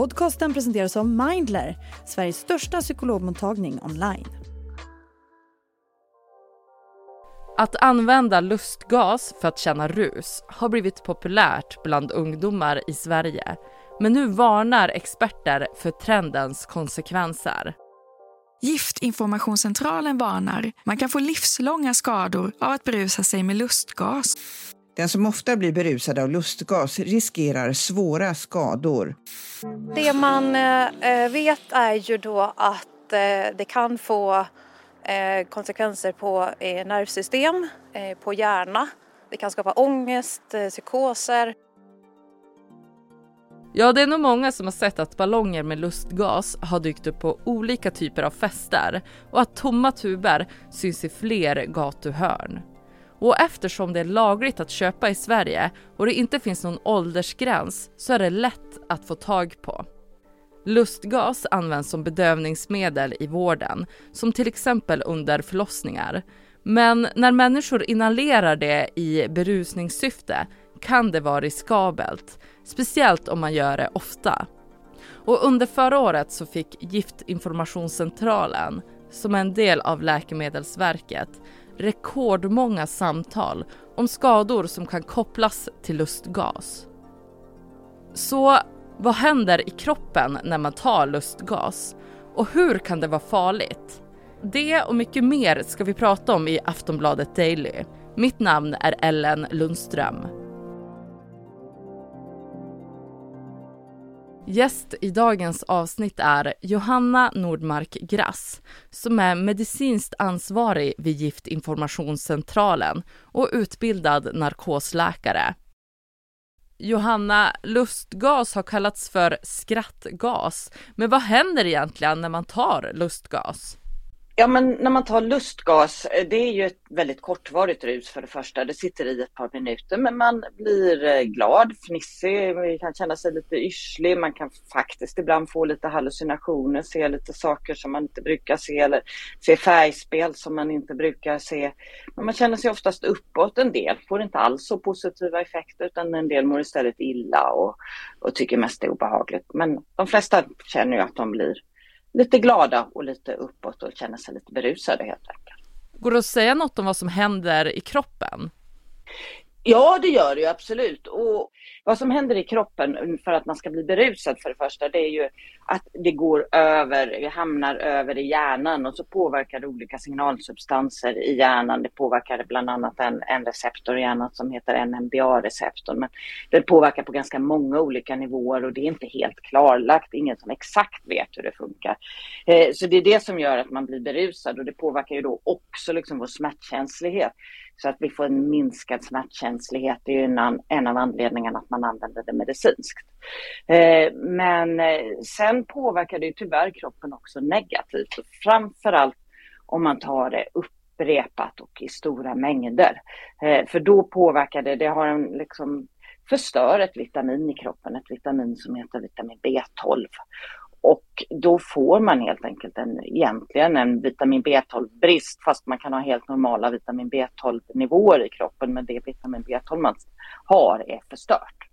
Podcasten presenteras av Mindler, Sveriges största psykologmottagning online. Att använda lustgas för att känna rus har blivit populärt bland ungdomar i Sverige. Men nu varnar experter för trendens konsekvenser. Giftinformationscentralen varnar. Man kan få livslånga skador av att berusa sig med lustgas. Den som ofta blir berusad av lustgas riskerar svåra skador. Det man eh, vet är ju då att eh, det kan få eh, konsekvenser på nervsystem, på hjärna. Det kan skapa ångest, psykoser. Ja, det är nog många som har sett att ballonger med lustgas har dykt upp på olika typer av fester och att tomma tuber syns i fler gatuhörn. Och eftersom det är lagligt att köpa i Sverige och det inte finns någon åldersgräns så är det lätt att få tag på. Lustgas används som bedövningsmedel i vården, som till exempel under förlossningar. Men när människor inhalerar det i berusningssyfte kan det vara riskabelt, speciellt om man gör det ofta. Och under förra året så fick Giftinformationscentralen, som är en del av Läkemedelsverket, rekordmånga samtal om skador som kan kopplas till lustgas. Så vad händer i kroppen när man tar lustgas? Och hur kan det vara farligt? Det och mycket mer ska vi prata om i Aftonbladet Daily. Mitt namn är Ellen Lundström. Gäst i dagens avsnitt är Johanna Nordmark Grass som är medicinskt ansvarig vid Giftinformationscentralen och utbildad narkosläkare. Johanna, lustgas har kallats för skrattgas. Men vad händer egentligen när man tar lustgas? Ja, men när man tar lustgas, eh, det är ju ett väldigt kortvarigt rus för det första. Det sitter i ett par minuter, men man blir eh, glad, fnissig, man kan känna sig lite yrslig, man kan faktiskt ibland få lite hallucinationer, se lite saker som man inte brukar se eller se färgspel som man inte brukar se. Men man känner sig oftast uppåt. En del får inte alls så positiva effekter, utan en del mår istället illa och, och tycker mest det är obehagligt. Men de flesta känner ju att de blir lite glada och lite uppåt och känner sig lite berusade helt enkelt. Går det att säga något om vad som händer i kroppen? Ja, det gör det ju absolut. Och vad som händer i kroppen för att man ska bli berusad för det första, det är ju att det går över, hamnar över i hjärnan och så påverkar det olika signalsubstanser i hjärnan. Det påverkar bland annat en, en receptor i hjärnan som heter NMBA-receptorn. Men det påverkar på ganska många olika nivåer och det är inte helt klarlagt. Ingen som exakt vet hur det funkar. Eh, så det är det som gör att man blir berusad och det påverkar ju då också liksom vår smärtkänslighet. Så att vi får en minskad smärtkänslighet det är ju en, en av anledningarna att man använder det medicinskt. Eh, men eh, sen påverkar det ju tyvärr kroppen också negativt. Och framförallt om man tar det upprepat och i stora mängder. Eh, för då påverkar det, det har en liksom förstör ett vitamin i kroppen, ett vitamin som heter vitamin B12. Och då får man helt enkelt en, egentligen en vitamin B12-brist fast man kan ha helt normala vitamin B12-nivåer i kroppen men det vitamin B12 man har är förstört.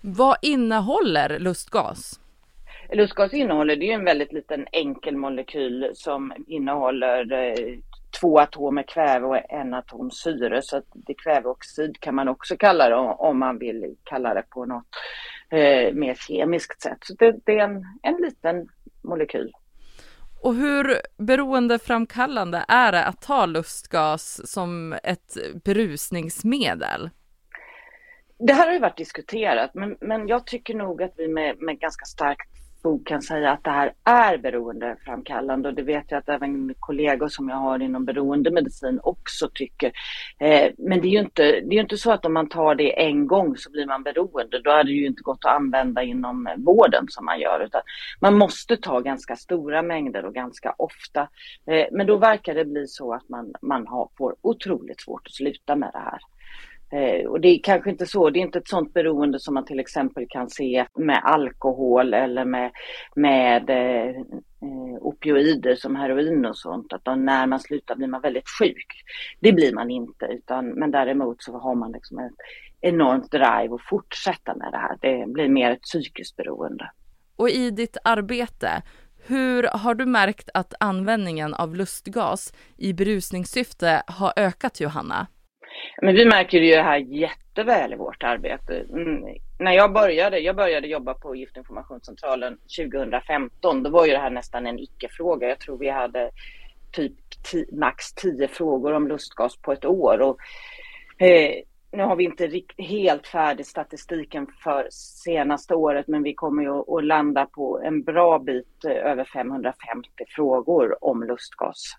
Vad innehåller lustgas? Lustgas innehåller, det är en väldigt liten enkel molekyl som innehåller eh, två atomer kväve och en atom syre. Så att det kväveoxid kan man också kalla det om man vill kalla det på något eh, mer kemiskt sätt. Så det, det är en, en liten molekyl. Och hur beroendeframkallande är det att ta lustgas som ett berusningsmedel? Det här har ju varit diskuterat, men, men jag tycker nog att vi med, med ganska starkt fog kan säga att det här är beroendeframkallande och det vet jag att även kollegor som jag har inom beroendemedicin också tycker. Eh, men det är, ju inte, det är inte så att om man tar det en gång så blir man beroende. Då hade det ju inte gått att använda inom vården som man gör. Utan man måste ta ganska stora mängder och ganska ofta. Eh, men då verkar det bli så att man, man har, får otroligt svårt att sluta med det här. Eh, och det är kanske inte så, det är inte ett sånt beroende som man till exempel kan se med alkohol eller med, med eh, eh opioider som heroin och sånt. Att då när man slutar blir man väldigt sjuk. Det blir man inte, utan, men däremot så har man liksom ett enormt drive att fortsätta med det här. Det blir mer ett psykiskt beroende. Och i ditt arbete, hur har du märkt att användningen av lustgas i berusningssyfte har ökat Johanna? Men vi märker ju det här jätteväl i vårt arbete. Mm. När jag började, jag började jobba på Giftinformationscentralen 2015, då var ju det här nästan en icke-fråga. Jag tror vi hade typ max tio frågor om lustgas på ett år. Och, eh, nu har vi inte helt färdig statistiken för senaste året, men vi kommer ju att landa på en bra bit eh, över 550 frågor om lustgas.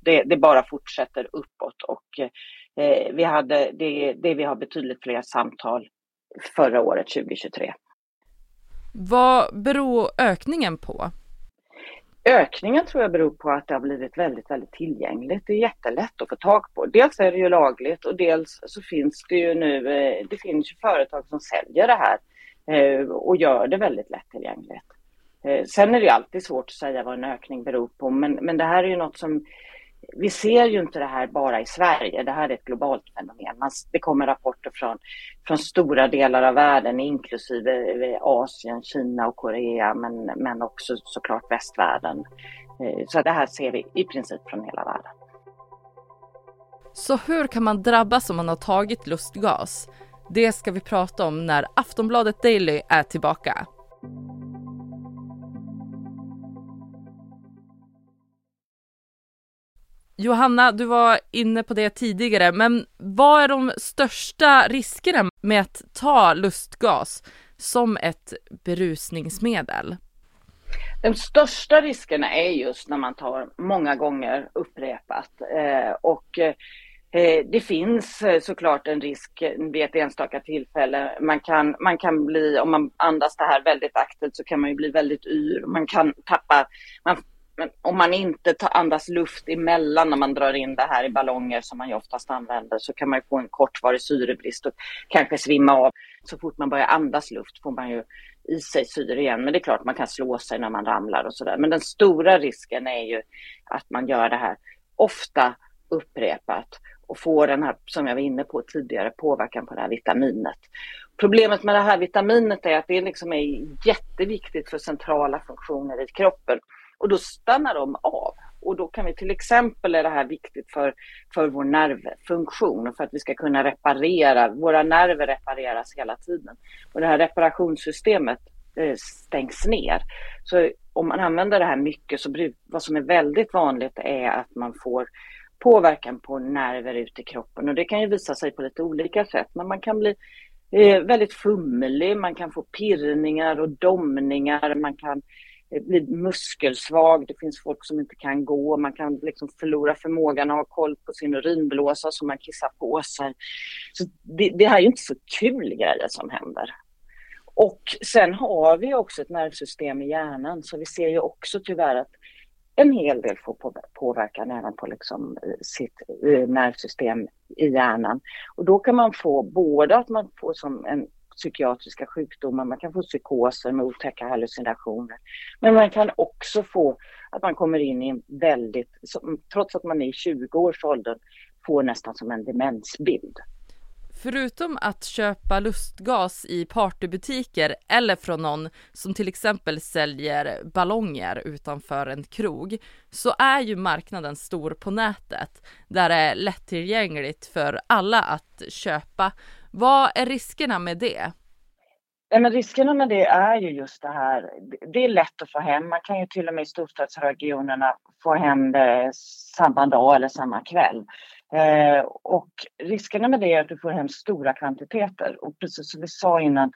Det, det bara fortsätter uppåt och eh, eh, vi hade det, det vi har betydligt fler samtal förra året 2023. Vad beror ökningen på? Ökningen tror jag beror på att det har blivit väldigt, väldigt tillgängligt. Det är jättelätt att få tag på. Dels är det ju lagligt och dels så finns det ju nu, eh, det finns ju företag som säljer det här eh, och gör det väldigt lättillgängligt. Eh, sen är det alltid svårt att säga vad en ökning beror på, men, men det här är ju något som vi ser ju inte det här bara i Sverige, det här är ett globalt fenomen. Man, det kommer rapporter från, från stora delar av världen, inklusive eh, Asien, Kina och Korea, men, men också såklart västvärlden. Eh, så det här ser vi i princip från hela världen. Så hur kan man drabbas om man har tagit lustgas? Det ska vi prata om när Aftonbladet Daily är tillbaka. Johanna, du var inne på det tidigare, men vad är de största riskerna med att ta lustgas som ett berusningsmedel? De största riskerna är just när man tar många gånger upprepat eh, och eh, det finns eh, såklart en risk vid ett enstaka tillfälle. Man kan, man kan bli, om man andas det här väldigt aktivt så kan man ju bli väldigt yr. Man kan tappa, man men om man inte tar, andas luft emellan när man drar in det här i ballonger som man ju oftast använder så kan man få en kortvarig syrebrist och kanske svimma av. Så fort man börjar andas luft får man ju i sig syre igen. Men det är klart man kan slå sig när man ramlar och sådär. Men den stora risken är ju att man gör det här ofta upprepat och får den här, som jag var inne på tidigare, påverkan på det här vitaminet. Problemet med det här vitaminet är att det liksom är jätteviktigt för centrala funktioner i kroppen. Och då stannar de av. Och då kan vi till exempel, är det här viktigt för, för vår nervfunktion och för att vi ska kunna reparera, våra nerver repareras hela tiden. Och det här reparationssystemet eh, stängs ner. Så om man använder det här mycket så vad som är väldigt vanligt är att man får påverkan på nerver ute i kroppen och det kan ju visa sig på lite olika sätt. Men man kan bli eh, väldigt fumlig, man kan få pirrningar och domningar, man kan blir muskelsvag, det finns folk som inte kan gå, man kan liksom förlora förmågan att ha koll på sin urinblåsa som man kissar på sig. Så det, det här är ju inte så kul grejer som händer. Och sen har vi också ett nervsystem i hjärnan så vi ser ju också tyvärr att en hel del får påverkan även på liksom eh, sitt eh, nervsystem i hjärnan. Och då kan man få både att man får som en psykiatriska sjukdomar, man kan få psykoser med otäcka hallucinationer. Men man kan också få att man kommer in i en väldigt, trots att man är i 20-årsåldern, får nästan som en demensbild. Förutom att köpa lustgas i partybutiker eller från någon som till exempel säljer ballonger utanför en krog så är ju marknaden stor på nätet där det är lättillgängligt för alla att köpa vad är riskerna med det? Ja, men riskerna med det är ju just det här, det är lätt att få hem. Man kan ju till och med i storstadsregionerna få hem det samma dag eller samma kväll. Eh, och riskerna med det är att du får hem stora kvantiteter. Och precis som vi sa innan,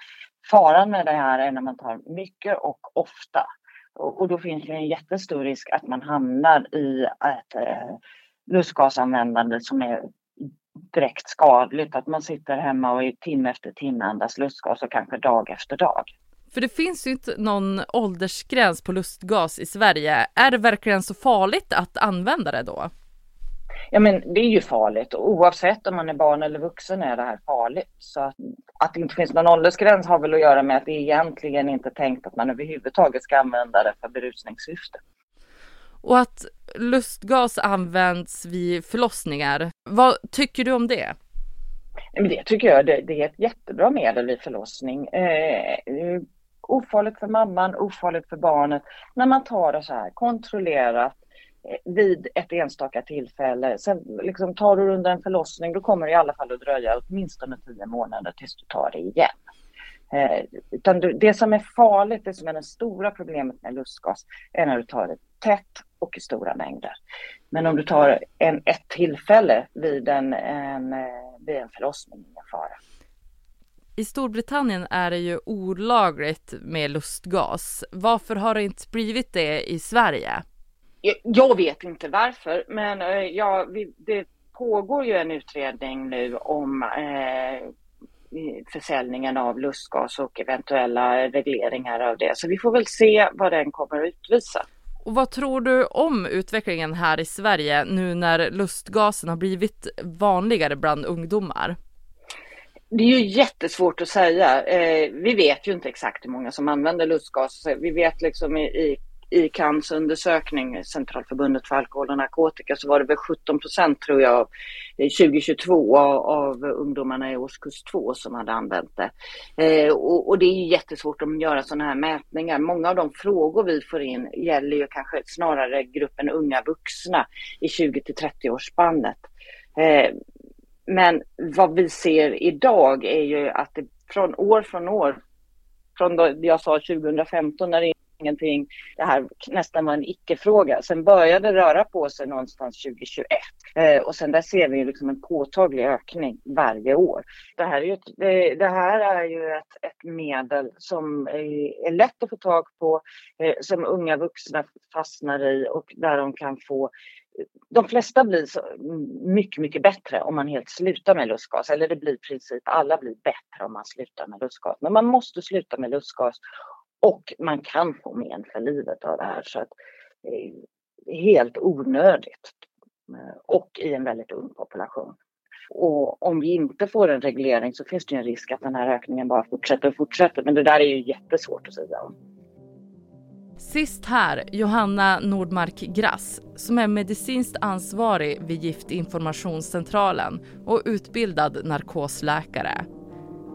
faran med det här är när man tar mycket och ofta. Och, och då finns det en jättestor risk att man hamnar i ett eh, lustgasanvändande som är direkt skadligt. Att man sitter hemma och i timme efter timme andas lustgas och kanske dag efter dag. För det finns ju inte någon åldersgräns på lustgas i Sverige. Är det verkligen så farligt att använda det då? Ja men det är ju farligt oavsett om man är barn eller vuxen är det här farligt. Så att, att det inte finns någon åldersgräns har väl att göra med att det egentligen inte är tänkt att man överhuvudtaget ska använda det för berusningssyfte. Och att lustgas används vid förlossningar. Vad tycker du om det? Det tycker jag det, det är ett jättebra medel vid förlossning. Eh, ofarligt för mamman, ofarligt för barnet. När man tar det så här kontrollerat eh, vid ett enstaka tillfälle. Sen liksom tar du under en förlossning, då kommer det i alla fall att dröja åtminstone tio månader tills du tar det igen. Eh, utan det som är farligt, det som är det stora problemet med lustgas, är när du tar det tätt och i stora mängder. Men om du tar en, ett tillfälle vid en, en, eh, vid en förlossning, ingen fara. I Storbritannien är det ju olagligt med lustgas. Varför har det inte blivit det i Sverige? Jag vet inte varför, men eh, ja, vi, det pågår ju en utredning nu om eh, försäljningen av lustgas och eventuella regleringar av det. Så vi får väl se vad den kommer att utvisa. Och vad tror du om utvecklingen här i Sverige nu när lustgasen har blivit vanligare bland ungdomar? Det är ju jättesvårt att säga. Eh, vi vet ju inte exakt hur många som använder lustgas. Vi vet liksom i, i i CANs undersökning, Centralförbundet för alkohol och narkotika, så var det väl 17 procent tror jag 2022 eh, av, av ungdomarna i årskurs 2 som hade använt det. Eh, och, och, det är jättesvårt att göra sådana här mätningar. Många av de frågor vi får in gäller ju kanske snarare gruppen unga vuxna i 20 till 30 årsspannet. Eh, men vad vi ser idag är ju att det från år från år, från då jag sa 2015 när det ingenting, det här nästan var en icke-fråga. Sen började det röra på sig någonstans 2021 eh, och sen där ser vi liksom en påtaglig ökning varje år. Det här är ju ett, det, det här är ju ett, ett medel som är, är, lätt att få tag på, eh, som unga vuxna fastnar i och där de kan få de flesta blir så mycket, mycket bättre om man helt slutar med lustgas. Eller det blir i princip alla blir bättre om man slutar med lustgas. Men man måste sluta med lustgas och man kan få men för livet av det här. Så att eh, det är helt onödigt. Eh, och i en väldigt ung population. Och om vi inte får en reglering så finns det en risk att den här ökningen bara fortsätter och fortsätter. Men det där är ju jättesvårt att säga om. Sist här Johanna Nordmark Grass som är medicinskt ansvarig vid Giftinformationscentralen och utbildad narkosläkare.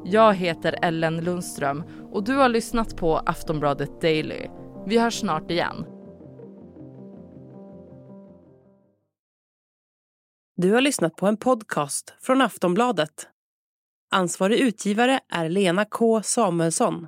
Jag heter Ellen Lundström och du har lyssnat på Aftonbladet Daily. Vi hörs snart igen. Du har lyssnat på en podcast från Aftonbladet. Ansvarig utgivare är Lena K Samuelsson.